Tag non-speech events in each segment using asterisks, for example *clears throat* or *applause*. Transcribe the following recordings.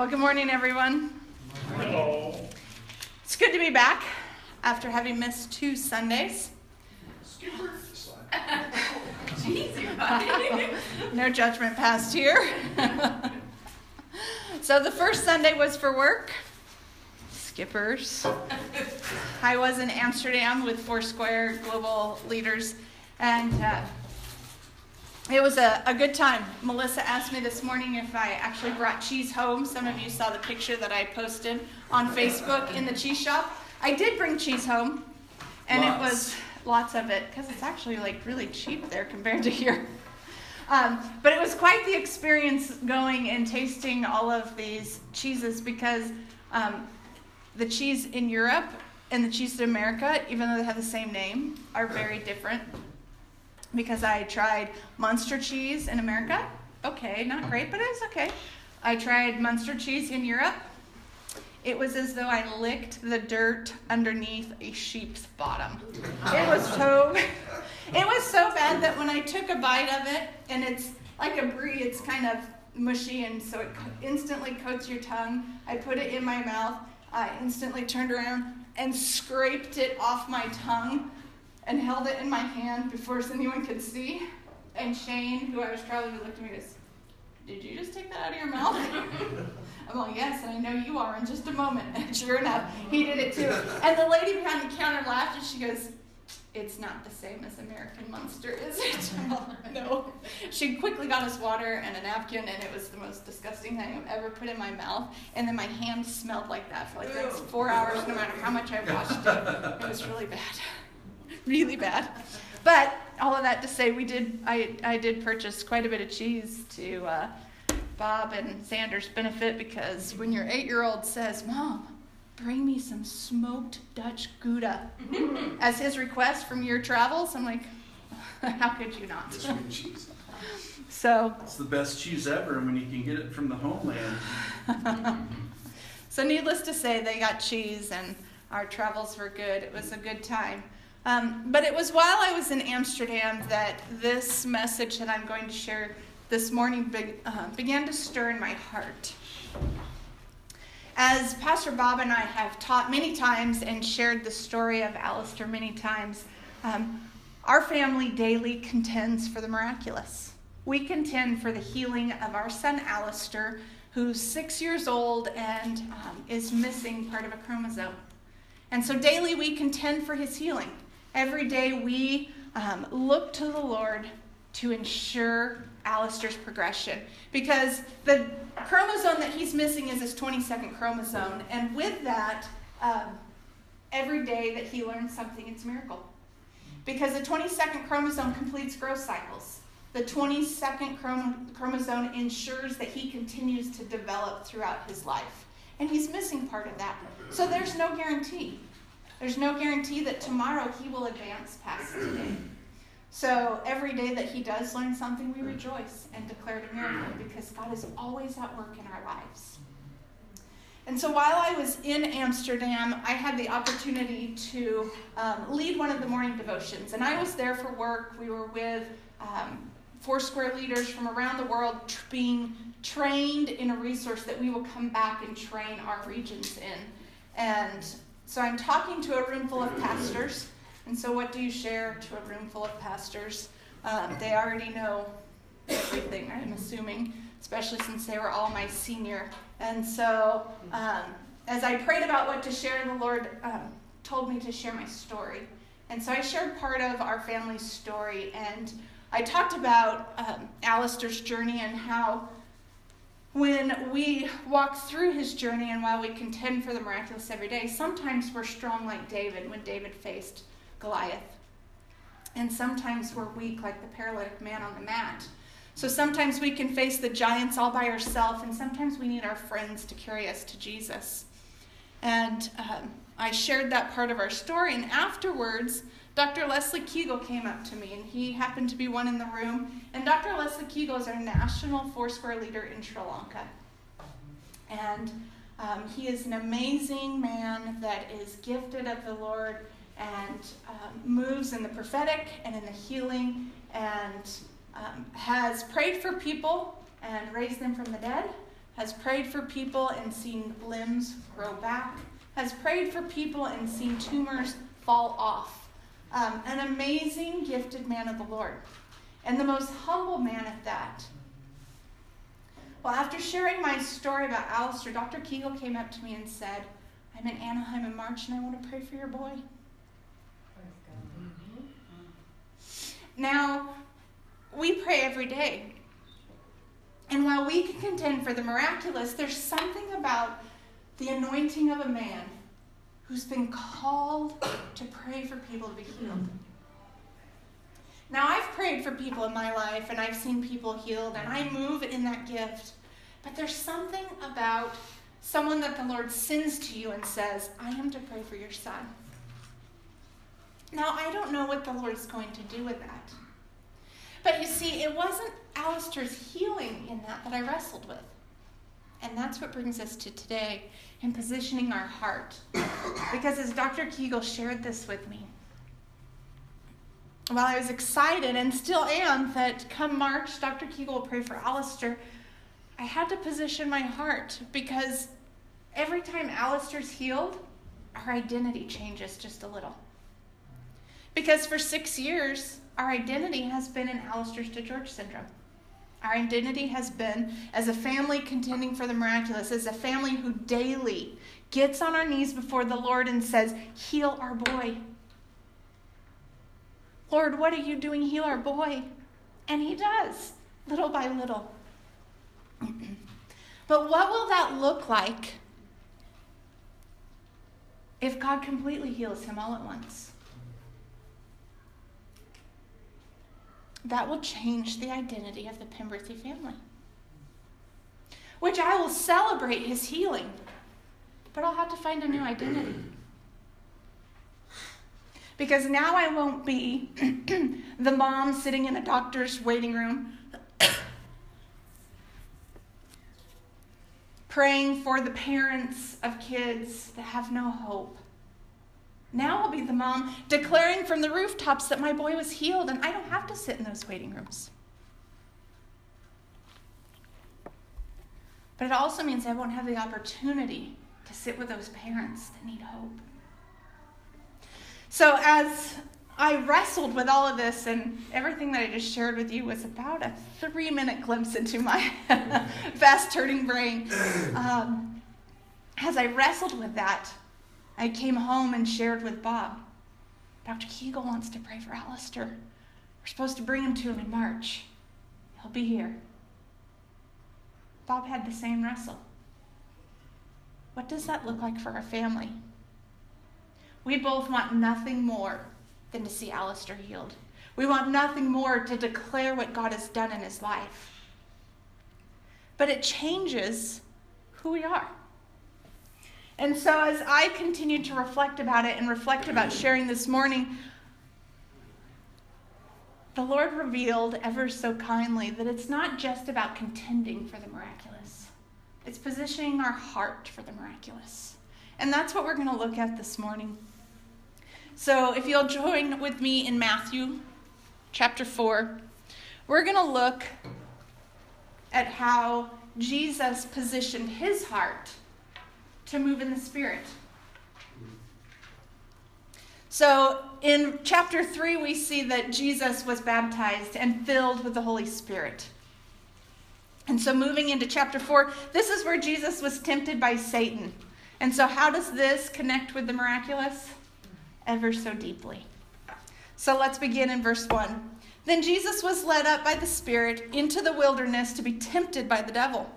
Well, good morning, everyone. Hello. It's good to be back after having missed two Sundays. Skippers. *laughs* No judgment passed here. *laughs* so the first Sunday was for work. Skippers. I was in Amsterdam with Foursquare global leaders, and uh, it was a, a good time. Melissa asked me this morning if I actually brought cheese home. Some of you saw the picture that I posted on Facebook in the cheese shop. I did bring cheese home, and lots. it was lots of it because it's actually like really cheap there compared to here. Um, but it was quite the experience going and tasting all of these cheeses because um, the cheese in Europe and the cheese in America, even though they have the same name, are very different. Because I tried Munster cheese in America. Okay, not great, but it was okay. I tried Munster cheese in Europe. It was as though I licked the dirt underneath a sheep's bottom. It was so *laughs* it was so bad that when I took a bite of it and it's like a brie, it's kind of mushy and so it instantly coats your tongue. I put it in my mouth. I instantly turned around and scraped it off my tongue and held it in my hand before anyone could see. And Shane, who I was traveling with, looked at me and goes, Did you just take that out of your mouth? *laughs* I'm like, yes, and I know you are in just a moment. *laughs* And sure enough, he did it too. And the lady behind the counter laughed and she goes, it's not the same as American Monster, is it? *laughs* no. She quickly got us water and a napkin, and it was the most disgusting thing I've ever put in my mouth. And then my hand smelled like that for like the next four hours, no matter how much I washed it. It was really bad. *laughs* really bad. But all of that to say, we did. I I did purchase quite a bit of cheese to uh, Bob and Xander's benefit because when your eight-year-old says, "Mom, bring me some smoked Dutch Gouda," *laughs* as his request from your travels, I'm like, *laughs* how could you not? So it's the best cheese ever when you can get it from the homeland. so needless to say, they got cheese and our travels were good. It was a good time. Um, but it was while I was in Amsterdam that this message that I'm going to share this morning be, uh, began to stir in my heart. As Pastor Bob and I have taught many times and shared the story of Alistair many times, um, our family daily contends for the miraculous. We contend for the healing of our son Alistair, who's six years old and um, is missing part of a chromosome. And so daily we contend for his healing. Every day we um, look to the Lord to ensure Alistair's progression because the chromosome that he's missing is his 22nd chromosome. And with that, um, every day that he learns something, it's a miracle. Because the 22nd chromosome completes growth cycles. The 22nd chrom- chromosome ensures that he continues to develop throughout his life. And he's missing part of that. So there's no guarantee. There's no guarantee that tomorrow he will advance past today. So every day that he does learn something, we rejoice and declare it a miracle because God is always at work in our lives. And so while I was in Amsterdam, I had the opportunity to um, lead one of the morning devotions. And I was there for work. We were with um, Foursquare leaders from around the world tr- being trained in a resource that we will come back and train our regions in. And so I'm talking to a room full of pastors. And so, what do you share to a room full of pastors? Um, they already know everything, I'm assuming, especially since they were all my senior. And so, um, as I prayed about what to share, the Lord um, told me to share my story. And so, I shared part of our family's story. And I talked about um, Alistair's journey and how when we walk through his journey and while we contend for the miraculous every day, sometimes we're strong like David when David faced Goliath. And sometimes we're weak like the paralytic man on the mat. So sometimes we can face the giants all by ourselves, and sometimes we need our friends to carry us to Jesus. And um, I shared that part of our story, and afterwards, Dr. Leslie Keegel came up to me, and he happened to be one in the room. And Dr. Leslie Keegel is our national Foursquare leader in Sri Lanka. And um, he is an amazing man that is gifted of the Lord and um, moves in the prophetic and in the healing and um, has prayed for people and raised them from the dead, has prayed for people and seen limbs grow back, has prayed for people and seen tumors fall off. Um, an amazing, gifted man of the Lord. And the most humble man at that. Well, after sharing my story about Alistair, Dr. Keegel came up to me and said, I'm in Anaheim in March and I want to pray for your boy. Now, we pray every day. And while we can contend for the miraculous, there's something about the anointing of a man who's been called to pray for people to be healed. Now, I've prayed for people in my life and I've seen people healed, and I move in that gift. But there's something about someone that the Lord sends to you and says, I am to pray for your son. Now, I don't know what the Lord's going to do with that. But you see, it wasn't Alistair's healing in that that I wrestled with. And that's what brings us to today in positioning our heart. Because as Dr. Keegel shared this with me, while I was excited and still am that come March, Dr. Keegel will pray for Alistair, I had to position my heart because every time Alistair's healed, our identity changes just a little. Because for six years, our identity has been in Alistair's DiGeorge syndrome. Our identity has been as a family contending for the miraculous, as a family who daily gets on our knees before the Lord and says, Heal our boy. Lord, what are you doing? Heal our boy. And He does, little by little. *clears throat* but what will that look like if God completely heals him all at once? that will change the identity of the Penberthy family. Which I will celebrate his healing, but I'll have to find a new identity. Because now I won't be *clears throat* the mom sitting in a doctor's waiting room *coughs* praying for the parents of kids that have no hope. Now I'll be the mom declaring from the rooftops that my boy was healed, and I don't have to sit in those waiting rooms. But it also means I won't have the opportunity to sit with those parents that need hope. So, as I wrestled with all of this, and everything that I just shared with you was about a three minute glimpse into my *laughs* fast turning brain. Um, as I wrestled with that, I came home and shared with Bob. Dr. Keegel wants to pray for Alistair. We're supposed to bring him to him in March. He'll be here. Bob had the same wrestle. What does that look like for our family? We both want nothing more than to see Alistair healed. We want nothing more to declare what God has done in his life. But it changes who we are. And so, as I continued to reflect about it and reflect about sharing this morning, the Lord revealed ever so kindly that it's not just about contending for the miraculous, it's positioning our heart for the miraculous. And that's what we're going to look at this morning. So, if you'll join with me in Matthew chapter 4, we're going to look at how Jesus positioned his heart to move in the Spirit. So in chapter 3, we see that Jesus was baptized and filled with the Holy Spirit. And so moving into chapter 4, this is where Jesus was tempted by Satan. And so, how does this connect with the miraculous? Ever so deeply. So let's begin in verse 1. Then Jesus was led up by the Spirit into the wilderness to be tempted by the devil.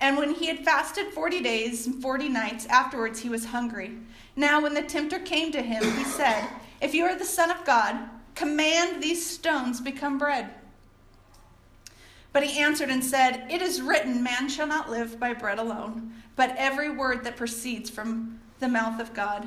And when he had fasted 40 days and 40 nights, afterwards he was hungry. Now, when the tempter came to him, he said, If you are the Son of God, command these stones become bread. But he answered and said, It is written, Man shall not live by bread alone, but every word that proceeds from the mouth of God.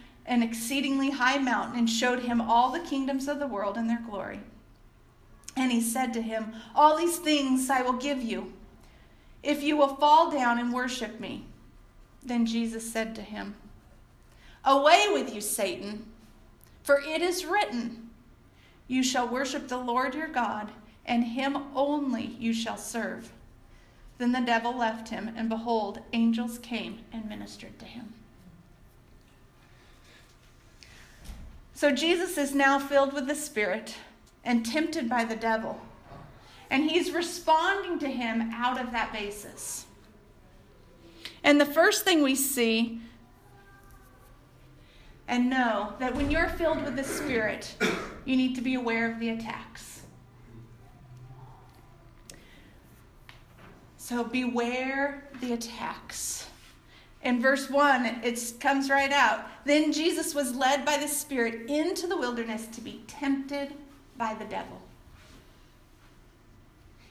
an exceedingly high mountain and showed him all the kingdoms of the world and their glory. And he said to him, All these things I will give you, if you will fall down and worship me. Then Jesus said to him, Away with you, Satan, for it is written, You shall worship the Lord your God and him only you shall serve. Then the devil left him, and behold, angels came and ministered to him. So Jesus is now filled with the Spirit and tempted by the devil. And he's responding to him out of that basis. And the first thing we see and know that when you're filled with the Spirit, you need to be aware of the attacks. So beware the attacks. In verse 1, it comes right out. Then Jesus was led by the Spirit into the wilderness to be tempted by the devil.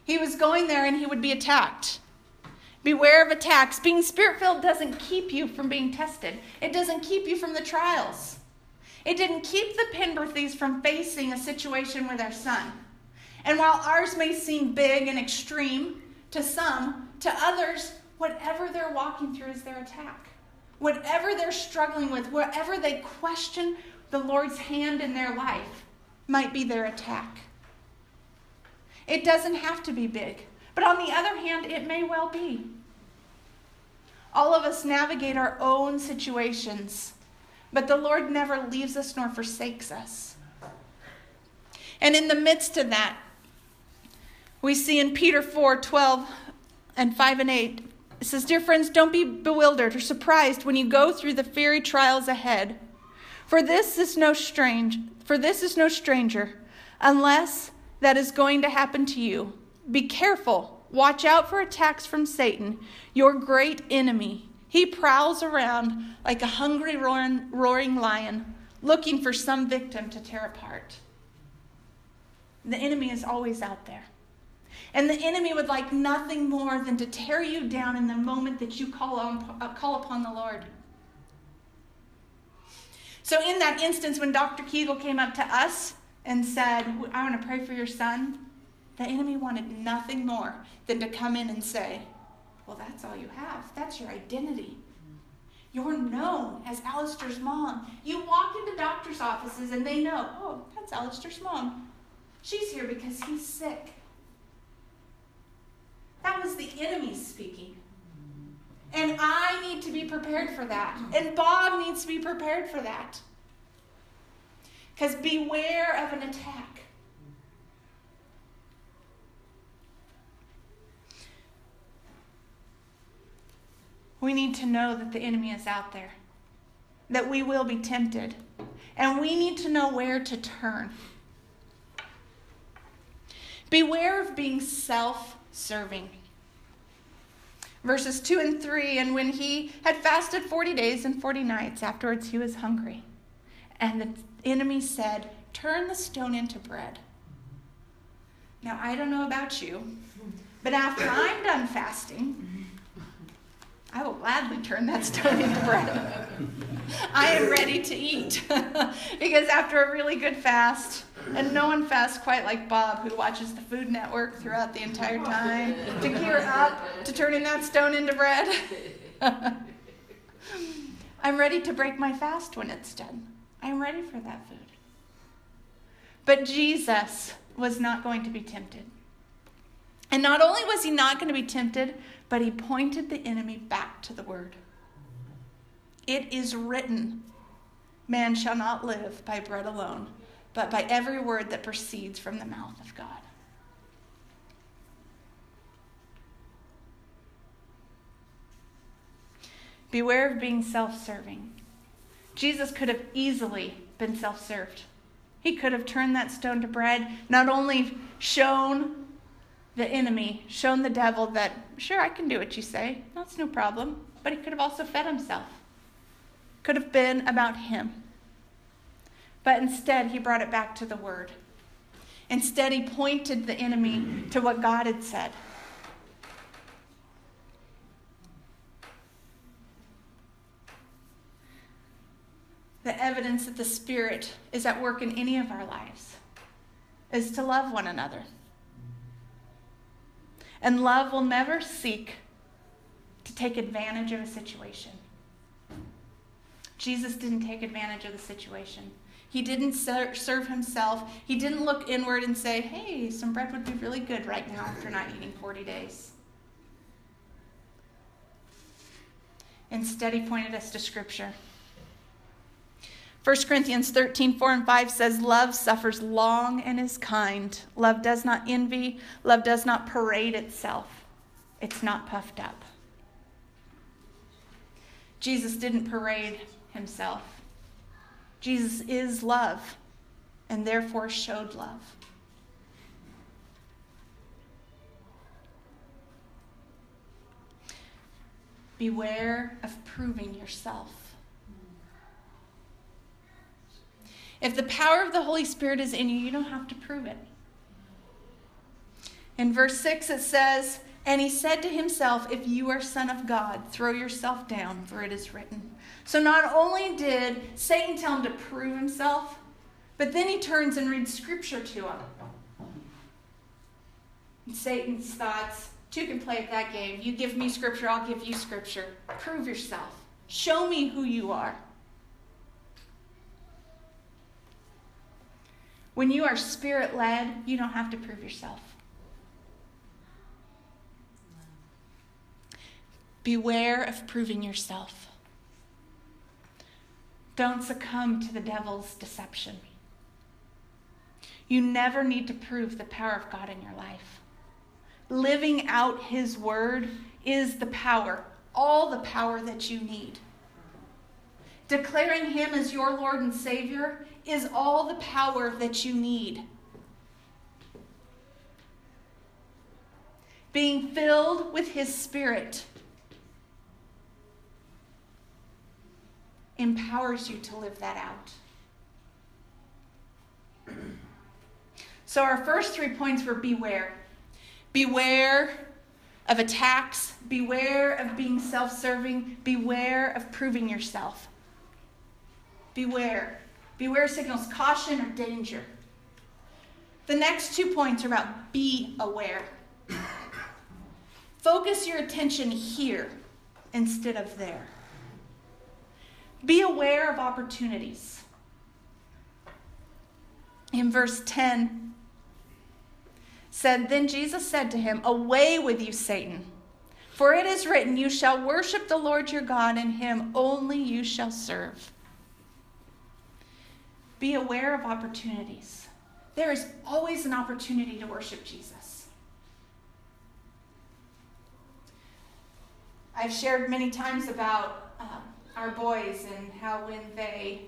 He was going there and he would be attacked. Beware of attacks. Being spirit filled doesn't keep you from being tested, it doesn't keep you from the trials. It didn't keep the Penberthys from facing a situation with their son. And while ours may seem big and extreme, to some, to others, whatever they're walking through is their attack. Whatever they're struggling with, wherever they question the Lord's hand in their life, might be their attack. It doesn't have to be big, but on the other hand, it may well be. All of us navigate our own situations, but the Lord never leaves us nor forsakes us. And in the midst of that, we see in Peter 4 12 and 5 and 8. It says, Dear friends, don't be bewildered or surprised when you go through the fiery trials ahead. For this is no strange, for this is no stranger, unless that is going to happen to you. Be careful. Watch out for attacks from Satan, your great enemy. He prowls around like a hungry roaring, roaring lion, looking for some victim to tear apart. The enemy is always out there. And the enemy would like nothing more than to tear you down in the moment that you call, on, uh, call upon the Lord. So, in that instance, when Dr. Keegel came up to us and said, I want to pray for your son, the enemy wanted nothing more than to come in and say, Well, that's all you have. That's your identity. You're known as Alistair's mom. You walk into doctor's offices and they know, Oh, that's Alistair's mom. She's here because he's sick. That was the enemy speaking. And I need to be prepared for that. And Bob needs to be prepared for that. Because beware of an attack. We need to know that the enemy is out there, that we will be tempted, and we need to know where to turn. Beware of being self serving. Verses 2 and 3 And when he had fasted 40 days and 40 nights, afterwards he was hungry. And the enemy said, Turn the stone into bread. Now, I don't know about you, but after I'm done fasting, I will gladly turn that stone into bread. I am ready to eat. *laughs* because after a really good fast, and no one fasts quite like Bob, who watches the Food Network throughout the entire time to gear up to turning that stone into bread. *laughs* I'm ready to break my fast when it's done. I'm ready for that food. But Jesus was not going to be tempted. And not only was he not going to be tempted, but he pointed the enemy back to the word. It is written, Man shall not live by bread alone, but by every word that proceeds from the mouth of God. Beware of being self serving. Jesus could have easily been self served. He could have turned that stone to bread, not only shown the enemy, shown the devil that, sure, I can do what you say, that's no problem, but he could have also fed himself. Could have been about him. But instead, he brought it back to the word. Instead, he pointed the enemy to what God had said. The evidence that the Spirit is at work in any of our lives is to love one another. And love will never seek to take advantage of a situation. Jesus didn't take advantage of the situation. He didn't serve himself. He didn't look inward and say, hey, some bread would be really good right now after not eating 40 days. Instead, he pointed us to Scripture. 1 Corinthians 13, 4 and 5 says, Love suffers long and is kind. Love does not envy. Love does not parade itself. It's not puffed up. Jesus didn't parade himself. Jesus is love and therefore showed love. Beware of proving yourself. If the power of the Holy Spirit is in you, you don't have to prove it. In verse 6, it says, And he said to himself, If you are Son of God, throw yourself down, for it is written. So not only did Satan tell him to prove himself, but then he turns and reads scripture to him. And Satan's thoughts, two can play at that game. You give me scripture, I'll give you scripture. Prove yourself. Show me who you are. When you are spirit led, you don't have to prove yourself. Beware of proving yourself. Don't succumb to the devil's deception. You never need to prove the power of God in your life. Living out His word is the power, all the power that you need. Declaring Him as your Lord and Savior is all the power that you need. Being filled with His Spirit empowers you to live that out. So, our first three points were beware. Beware of attacks, beware of being self serving, beware of proving yourself. Beware. Beware signals caution or danger. The next two points are about be aware. Focus your attention here instead of there. Be aware of opportunities. In verse 10 said, Then Jesus said to him, Away with you, Satan. For it is written, You shall worship the Lord your God, and him only you shall serve. Be aware of opportunities. There is always an opportunity to worship Jesus. I've shared many times about um, our boys and how when they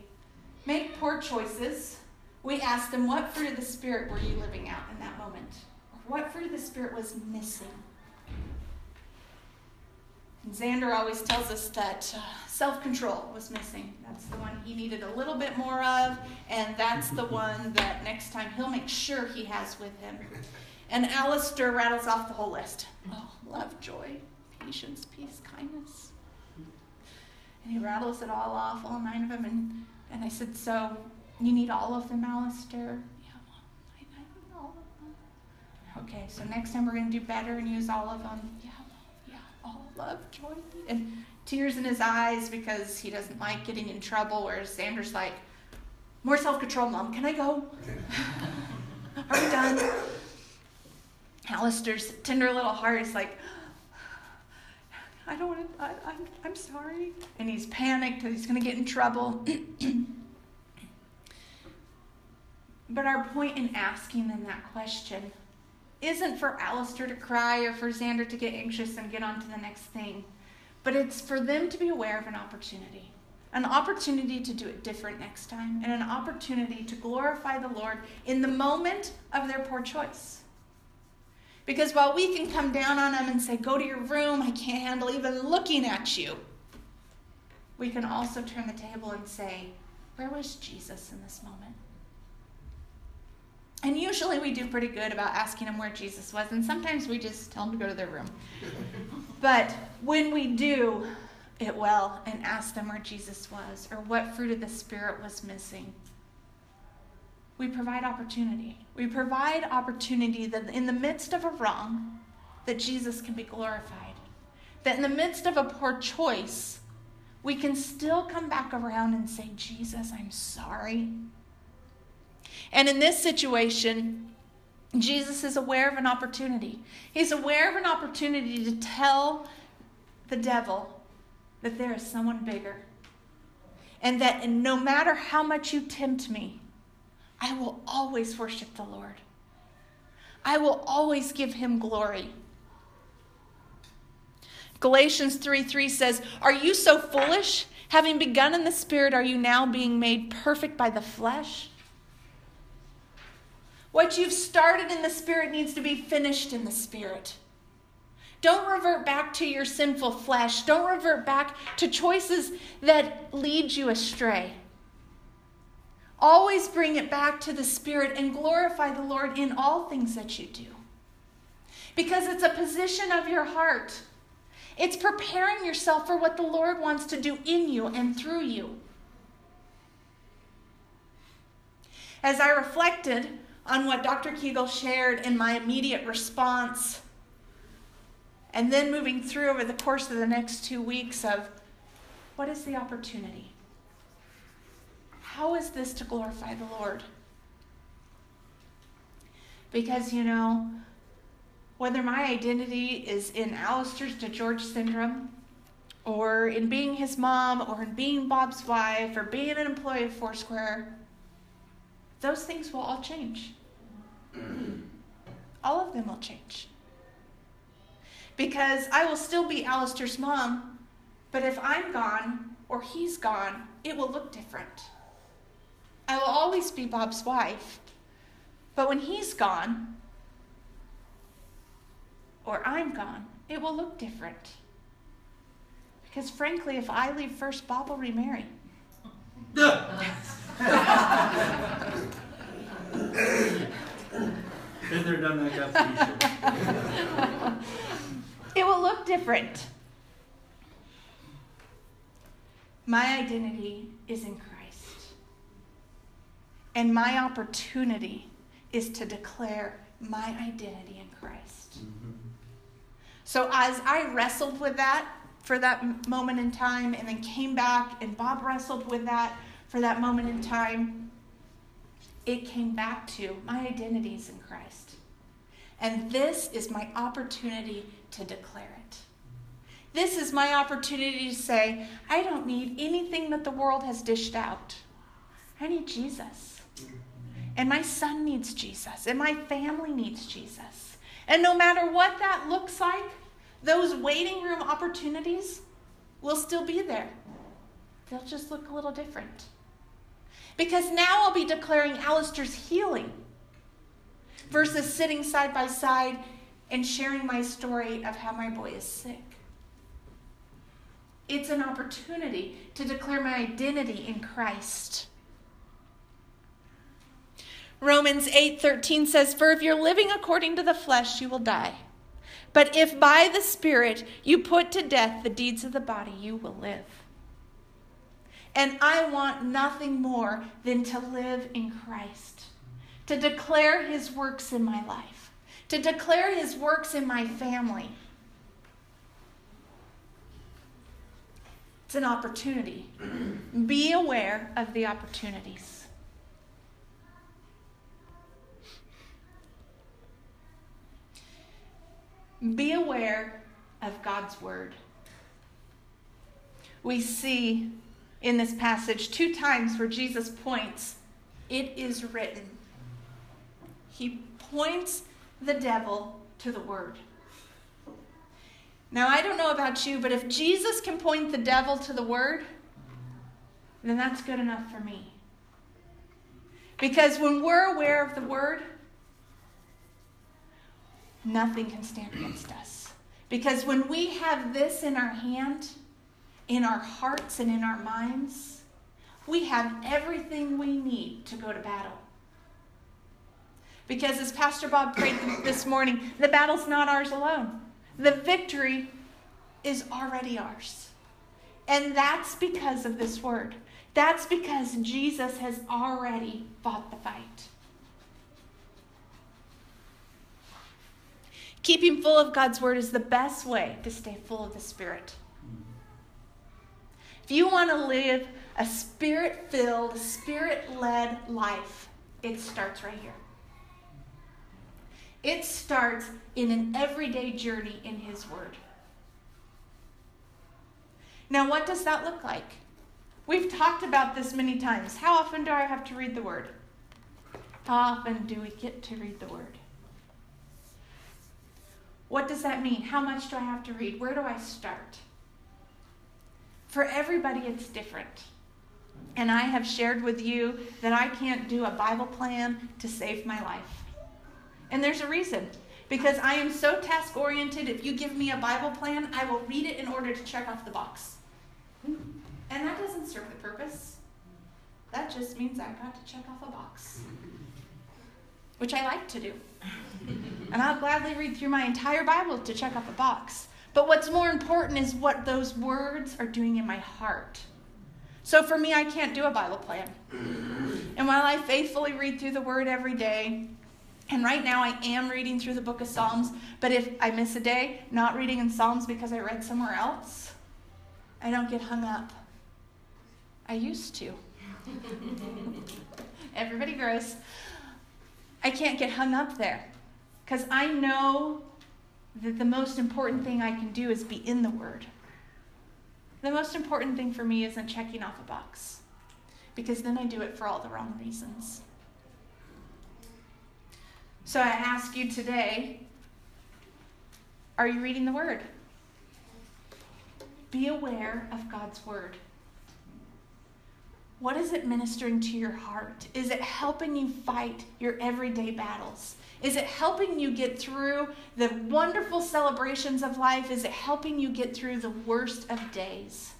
make poor choices, we ask them, What fruit of the Spirit were you living out in that moment? What fruit of the Spirit was missing? And Xander always tells us that uh, self control was missing. That's the one he needed a little bit more of, and that's the *laughs* one that next time he'll make sure he has with him. And Alistair rattles off the whole list oh, love, joy, patience, peace, kindness. And he rattles it all off, all nine of them. And, and I said, So you need all of them, Alistair? Yeah, well, I, I need all of them. Okay, so next time we're going to do better and use all of them. Yeah, all love, joy, and tears in his eyes because he doesn't like getting in trouble. Whereas Xander's like, more self control, mom. Can I go? *laughs* Are we done? Alistair's tender little heart is like, I don't want to, I, I'm, I'm sorry. And he's panicked that he's going to get in trouble. *clears throat* but our point in asking them that question isn't for Alistair to cry or for Xander to get anxious and get on to the next thing, but it's for them to be aware of an opportunity an opportunity to do it different next time, and an opportunity to glorify the Lord in the moment of their poor choice. Because while we can come down on them and say, Go to your room, I can't handle even looking at you, we can also turn the table and say, Where was Jesus in this moment? And usually we do pretty good about asking them where Jesus was, and sometimes we just tell them to go to their room. *laughs* but when we do it well and ask them where Jesus was or what fruit of the Spirit was missing, we provide opportunity. We provide opportunity that in the midst of a wrong, that Jesus can be glorified. That in the midst of a poor choice, we can still come back around and say, Jesus, I'm sorry. And in this situation, Jesus is aware of an opportunity. He's aware of an opportunity to tell the devil that there is someone bigger. And that no matter how much you tempt me, I will always worship the Lord. I will always give him glory. Galatians 3 3 says, Are you so foolish? Having begun in the Spirit, are you now being made perfect by the flesh? What you've started in the Spirit needs to be finished in the Spirit. Don't revert back to your sinful flesh. Don't revert back to choices that lead you astray. Always bring it back to the Spirit and glorify the Lord in all things that you do. Because it's a position of your heart. It's preparing yourself for what the Lord wants to do in you and through you. As I reflected on what Dr. Keegel shared in my immediate response, and then moving through over the course of the next two weeks of what is the opportunity? How is this to glorify the Lord? Because, you know, whether my identity is in Alistair's DiGeorge syndrome, or in being his mom, or in being Bob's wife, or being an employee of Foursquare, those things will all change. *clears throat* all of them will change. Because I will still be Alistair's mom, but if I'm gone or he's gone, it will look different. I will always be Bob's wife. But when he's gone, or I'm gone, it will look different. Because frankly, if I leave first, Bob will remarry. *laughs* *laughs* Been there, done that, got *laughs* It will look different. My identity is in Christ. And my opportunity is to declare my identity in Christ. Mm-hmm. So as I wrestled with that for that moment in time and then came back and Bob wrestled with that for that moment in time, it came back to my identity is in Christ. And this is my opportunity to declare it. This is my opportunity to say, I don't need anything that the world has dished out. I need Jesus. And my son needs Jesus. And my family needs Jesus. And no matter what that looks like, those waiting room opportunities will still be there. They'll just look a little different. Because now I'll be declaring Alistair's healing versus sitting side by side and sharing my story of how my boy is sick. It's an opportunity to declare my identity in Christ. Romans 8:13 says, "For if you're living according to the flesh, you will die. But if by the Spirit you put to death the deeds of the body, you will live." And I want nothing more than to live in Christ, to declare his works in my life, to declare his works in my family. It's an opportunity. *clears throat* Be aware of the opportunities. Be aware of God's word. We see in this passage two times where Jesus points, It is written. He points the devil to the word. Now, I don't know about you, but if Jesus can point the devil to the word, then that's good enough for me. Because when we're aware of the word, nothing can stand against us. Because when we have this in our hand, in our hearts, and in our minds, we have everything we need to go to battle. Because as Pastor Bob prayed this morning, the battle's not ours alone. The victory is already ours. And that's because of this word. That's because Jesus has already fought the fight. Keeping full of God's word is the best way to stay full of the Spirit. You want to live a spirit filled, spirit led life, it starts right here. It starts in an everyday journey in His Word. Now, what does that look like? We've talked about this many times. How often do I have to read the Word? How often do we get to read the Word? What does that mean? How much do I have to read? Where do I start? For everybody, it's different. And I have shared with you that I can't do a Bible plan to save my life. And there's a reason. Because I am so task oriented, if you give me a Bible plan, I will read it in order to check off the box. And that doesn't serve the purpose. That just means I've got to check off a box, which I like to do. And I'll gladly read through my entire Bible to check off a box. But what's more important is what those words are doing in my heart. So for me, I can't do a Bible plan. And while I faithfully read through the Word every day, and right now I am reading through the book of Psalms, but if I miss a day not reading in Psalms because I read somewhere else, I don't get hung up. I used to. *laughs* Everybody grows. I can't get hung up there because I know that the most important thing I can do is be in the Word. The most important thing for me isn't checking off a box, because then I do it for all the wrong reasons. So I ask you today are you reading the Word? Be aware of God's Word. What is it ministering to your heart? Is it helping you fight your everyday battles? Is it helping you get through the wonderful celebrations of life? Is it helping you get through the worst of days?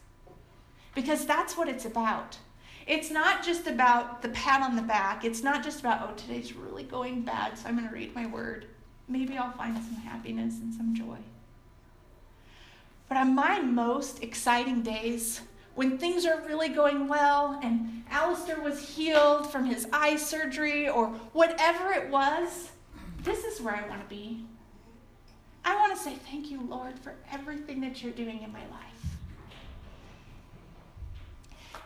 Because that's what it's about. It's not just about the pat on the back. It's not just about, oh, today's really going bad, so I'm going to read my word. Maybe I'll find some happiness and some joy. But on my most exciting days, when things are really going well and Alistair was healed from his eye surgery or whatever it was, this is where I want to be. I want to say thank you, Lord, for everything that you're doing in my life.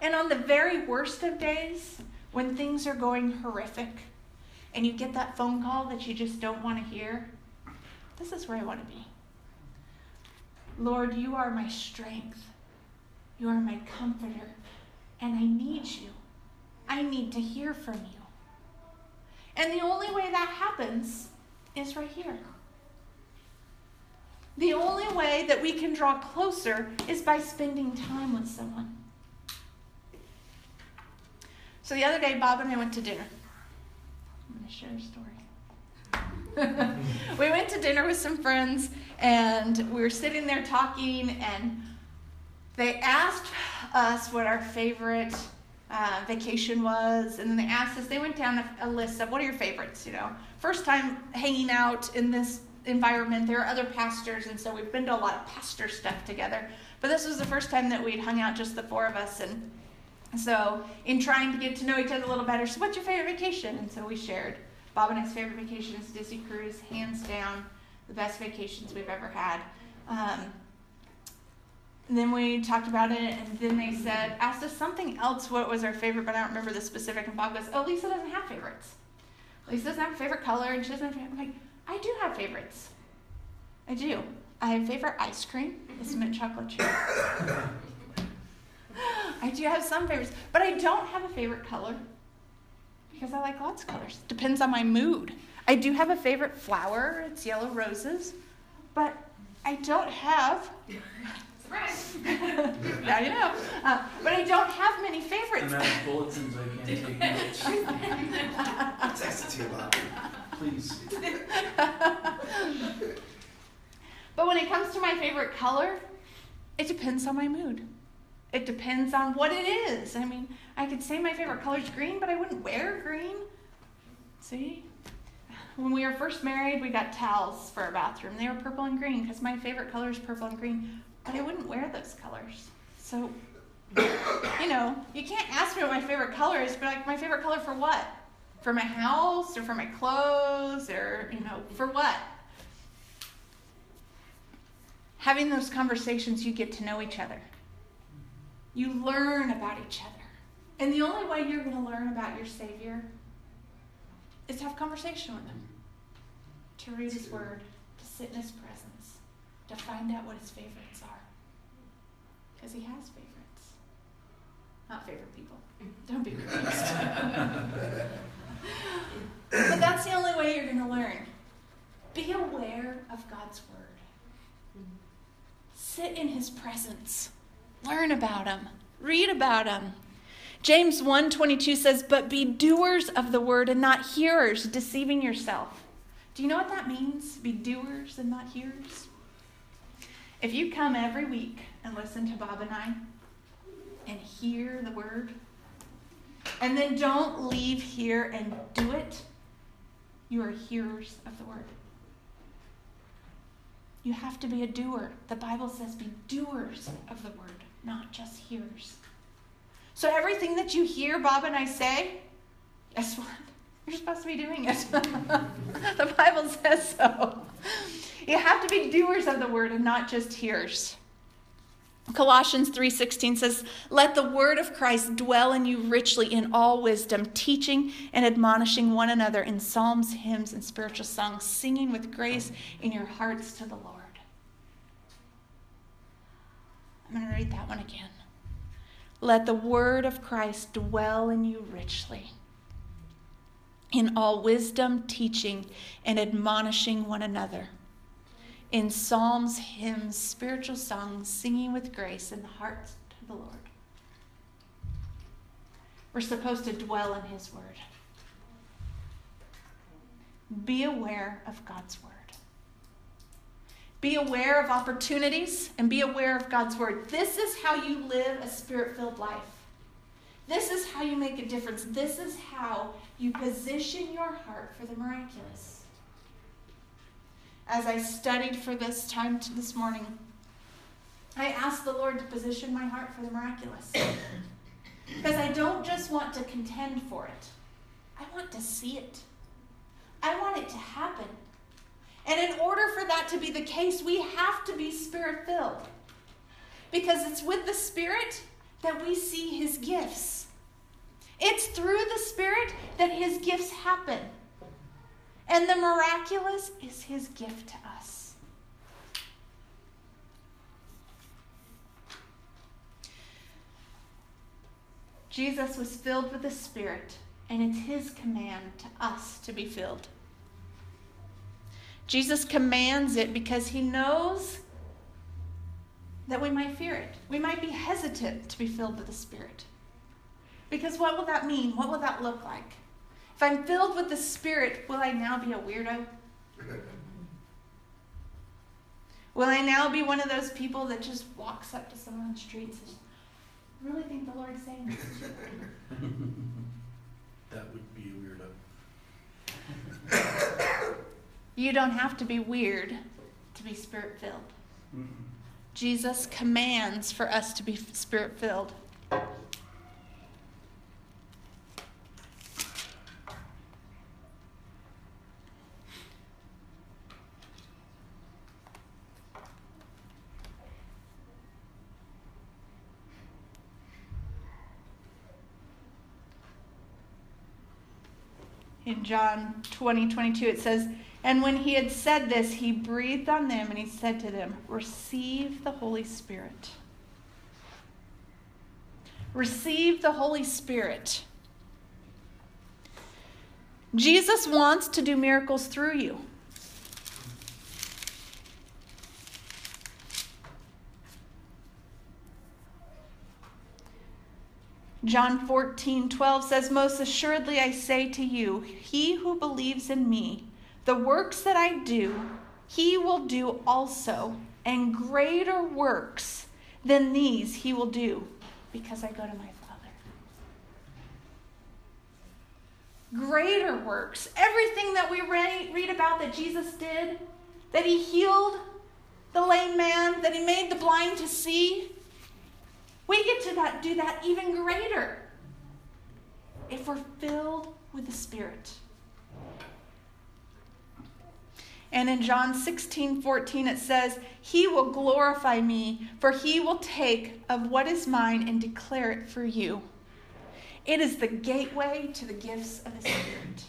And on the very worst of days, when things are going horrific and you get that phone call that you just don't want to hear, this is where I want to be. Lord, you are my strength. You are my comforter. And I need you. I need to hear from you. And the only way that happens is right here. The only way that we can draw closer is by spending time with someone. So the other day, Bob and I went to dinner. I'm going to share a story. *laughs* we went to dinner with some friends, and we were sitting there talking, and they asked us what our favorite uh, vacation was, and then they asked us, they went down a, a, list of what are your favorites, you know. First time hanging out in this environment, there are other pastors, and so we've been to a lot of pastor stuff together. But this was the first time that we'd hung out just the four of us, and so in trying to get to know each other a little better, so what's your favorite vacation? And so we shared. Bob and I's favorite vacation is Disney Cruise, hands down, the best vacations we've ever had. Um, and then we talked about it, and then they said, asked us something else what was our favorite, but I don't remember the specific. And Bob goes, Oh, Lisa doesn't have favorites. Lisa doesn't have a favorite color, and she doesn't have. I'm like, I do have favorites. I do. I have favorite ice cream. It's mint chocolate chip. *laughs* I do have some favorites, but I don't have a favorite color because I like lots of colors. Depends on my mood. I do have a favorite flower. It's yellow roses, but I don't have. Surprise! now you know. Uh, but I don't have many favorites. I'm out of bulletins, I can't take *laughs* notes. Text it to you, Bob. Please. But when it comes to my favorite color, it depends on my mood. It depends on what it is. I mean, I could say my favorite color is green, but I wouldn't wear green. See? When we were first married, we got towels for our bathroom. They were purple and green because my favorite color is purple and green, but I wouldn't wear those colors. So, you know, you can't ask me what my favorite color is, but like, my favorite color for what? For my house or for my clothes or, you know, for what? having those conversations, you get to know each other. You learn about each other. And the only way you're going to learn about your Savior is to have conversation with Him, to read His Word, to sit in His presence, to find out what His favorites are. Because He has favorites. Not favorite people. *laughs* Don't be confused. but that's the only way you're going to learn. Be aware of God's Word. Sit in his presence. Learn about him. Read about him. James 1:22 says, "But be doers of the word and not hearers, deceiving yourself." Do you know what that means? Be doers and not hearers? If you come every week and listen to Bob and I and hear the word, and then don't leave here and do it, you are hearers of the word. You have to be a doer. The Bible says be doers of the word, not just hearers. So everything that you hear Bob and I say, guess what? You're supposed to be doing it. *laughs* the Bible says so. You have to be doers of the word and not just hearers. Colossians 3:16 says, "Let the word of Christ dwell in you richly in all wisdom, teaching and admonishing one another in psalms, hymns, and spiritual songs, singing with grace in your hearts to the Lord." I'm going to read that one again. Let the word of Christ dwell in you richly, in all wisdom, teaching, and admonishing one another, in psalms, hymns, spiritual songs, singing with grace in the heart to the Lord. We're supposed to dwell in His word. Be aware of God's word. Be aware of opportunities and be aware of God's word. This is how you live a spirit filled life. This is how you make a difference. This is how you position your heart for the miraculous. As I studied for this time this morning, I asked the Lord to position my heart for the miraculous. *coughs* because I don't just want to contend for it, I want to see it. I want it to happen. And in order for that to be the case, we have to be spirit filled. Because it's with the Spirit that we see His gifts. It's through the Spirit that His gifts happen. And the miraculous is His gift to us. Jesus was filled with the Spirit, and it's His command to us to be filled. Jesus commands it because he knows that we might fear it. We might be hesitant to be filled with the Spirit. Because what will that mean? What will that look like? If I'm filled with the Spirit, will I now be a weirdo? Will I now be one of those people that just walks up to someone on the street and says, I really think the Lord's saying this to you? *laughs* That would be a weirdo. *laughs* You don't have to be weird to be spirit filled. Mm-hmm. Jesus commands for us to be spirit filled. John 20, 22, it says, and when he had said this, he breathed on them and he said to them, Receive the Holy Spirit. Receive the Holy Spirit. Jesus wants to do miracles through you. John 14, 12 says, Most assuredly I say to you, he who believes in me, the works that I do, he will do also, and greater works than these he will do, because I go to my Father. Greater works. Everything that we read about that Jesus did, that he healed the lame man, that he made the blind to see, we get to that, do that even greater if we're filled with the Spirit. And in John 16, 14, it says, He will glorify me, for he will take of what is mine and declare it for you. It is the gateway to the gifts of the Spirit.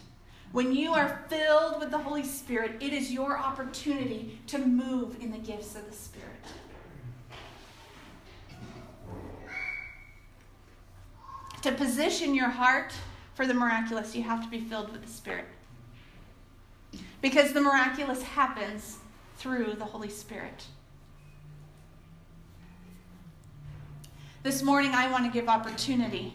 When you are filled with the Holy Spirit, it is your opportunity to move in the gifts of the Spirit. To position your heart for the miraculous, you have to be filled with the Spirit. Because the miraculous happens through the Holy Spirit. This morning, I want to give opportunity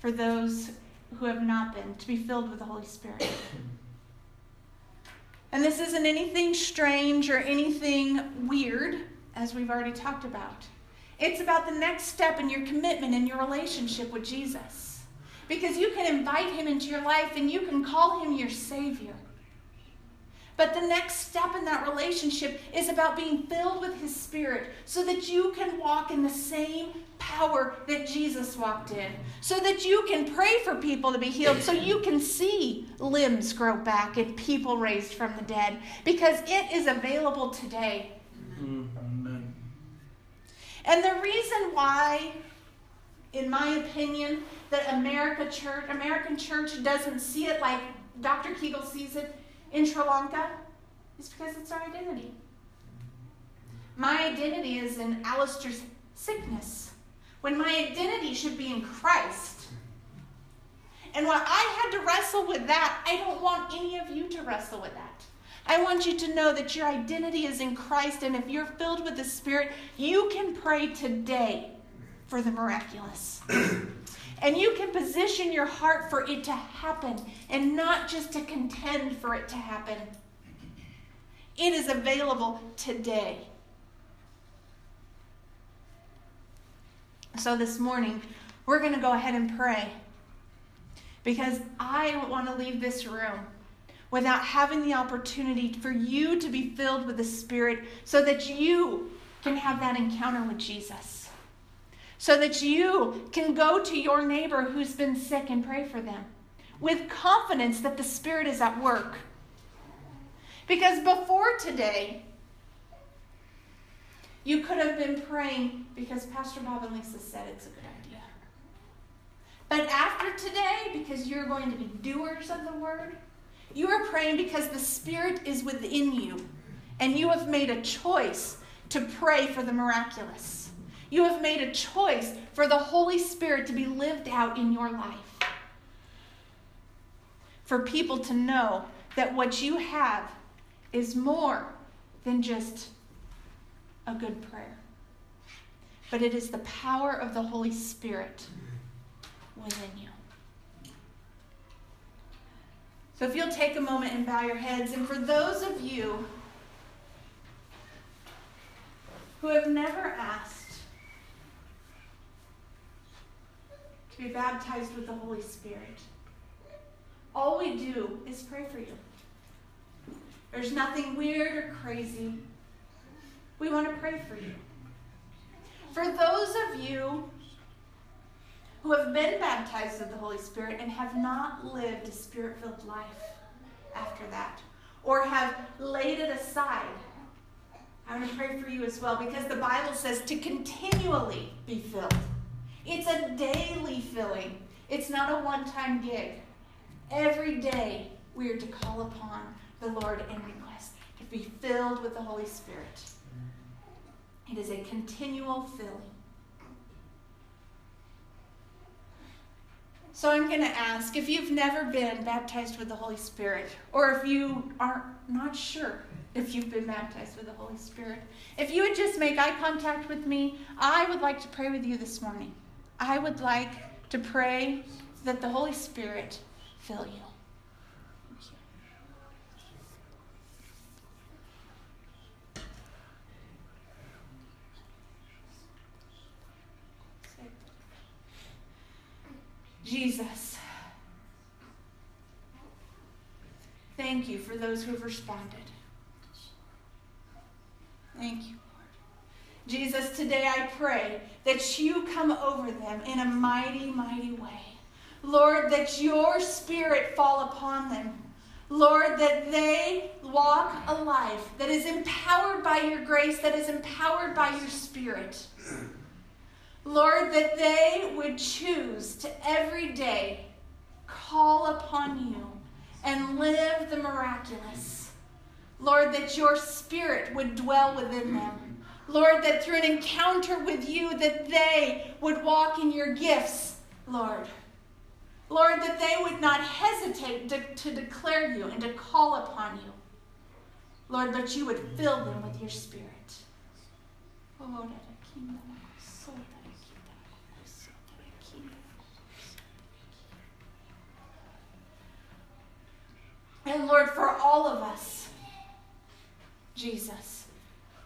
for those who have not been to be filled with the Holy Spirit. And this isn't anything strange or anything weird, as we've already talked about. It's about the next step in your commitment in your relationship with Jesus. Because you can invite him into your life and you can call him your Savior. But the next step in that relationship is about being filled with His Spirit so that you can walk in the same power that Jesus walked in. So that you can pray for people to be healed. So you can see limbs grow back and people raised from the dead. Because it is available today. Amen. And the reason why, in my opinion, that America church, American church doesn't see it like Dr. Keegel sees it in Sri Lanka is because it's our identity. My identity is in Alistair's sickness, when my identity should be in Christ. And while I had to wrestle with that, I don't want any of you to wrestle with that. I want you to know that your identity is in Christ, and if you're filled with the Spirit, you can pray today for the miraculous. *clears throat* And you can position your heart for it to happen and not just to contend for it to happen. It is available today. So this morning, we're going to go ahead and pray because I want to leave this room without having the opportunity for you to be filled with the Spirit so that you can have that encounter with Jesus so that you can go to your neighbor who's been sick and pray for them with confidence that the Spirit is at work. Because before today, you could have been praying because Pastor Bob and Lisa said it's a good idea. But after today, because you're going to be doers of the word, you are praying because the Spirit is within you and you have made a choice to pray for the miraculous. You have made a choice for the Holy Spirit to be lived out in your life. For people to know that what you have is more than just a good prayer, but it is the power of the Holy Spirit within you. So if you'll take a moment and bow your heads, and for those of you who have never asked, to be baptized with the Holy Spirit. All we do is pray for you. There's nothing weird or crazy. We want to pray for you. For those of you who have been baptized with the Holy Spirit and have not lived a spirit filled life after that, or have laid it aside, I want to pray for you as well because the Bible says to continually be filled. It's a daily filling, it's not a one time gig. Every day we are to call upon the Lord and request to be filled with the Holy Spirit. It is a continual filling. So I'm going to ask if you've never been baptized with the Holy Spirit, or if you are not sure if you've been baptized with the Holy Spirit. If you would just make eye contact with me, I would like to pray with you this morning. I would like to pray that the Holy Spirit fill you. Jesus. Thank you for those who have responded. Thank you, Lord. Jesus, today I pray that you come over them in a mighty, mighty way. Lord, that your spirit fall upon them. Lord, that they walk a life that is empowered by your grace, that is empowered by your spirit. Lord, that they would choose to every day call upon you and live the miraculous. Lord, that your spirit would dwell within them. Lord, that through an encounter with you, that they would walk in your gifts, Lord. Lord, that they would not hesitate to, to declare you and to call upon you. Lord, but you would fill them with your spirit. Oh, Lord, for all of us, Jesus,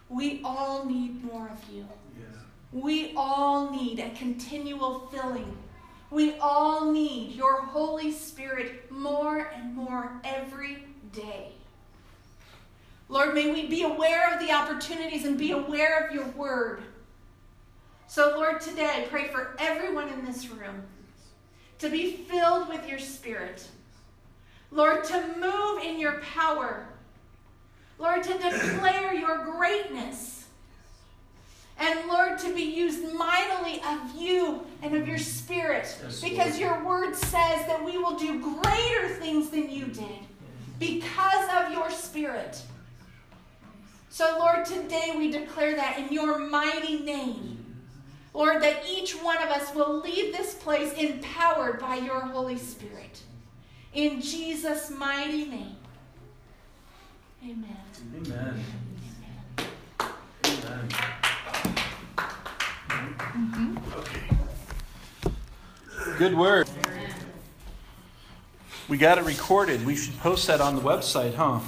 we all need more of you. Yes. We all need a continual filling. We all need your Holy Spirit more and more every day. Lord, may we be aware of the opportunities and be aware of your word. So, Lord, today I pray for everyone in this room to be filled with your spirit Lord, to move in your power. Lord, to declare your greatness. And Lord, to be used mightily of you and of your spirit. Yes, because your word says that we will do greater things than you did because of your spirit. So, Lord, today we declare that in your mighty name. Lord, that each one of us will leave this place empowered by your Holy Spirit. In Jesus' mighty name. Amen. Amen. Amen. Mm-hmm. Okay. Good word. We got it recorded. We should post that on the website, huh?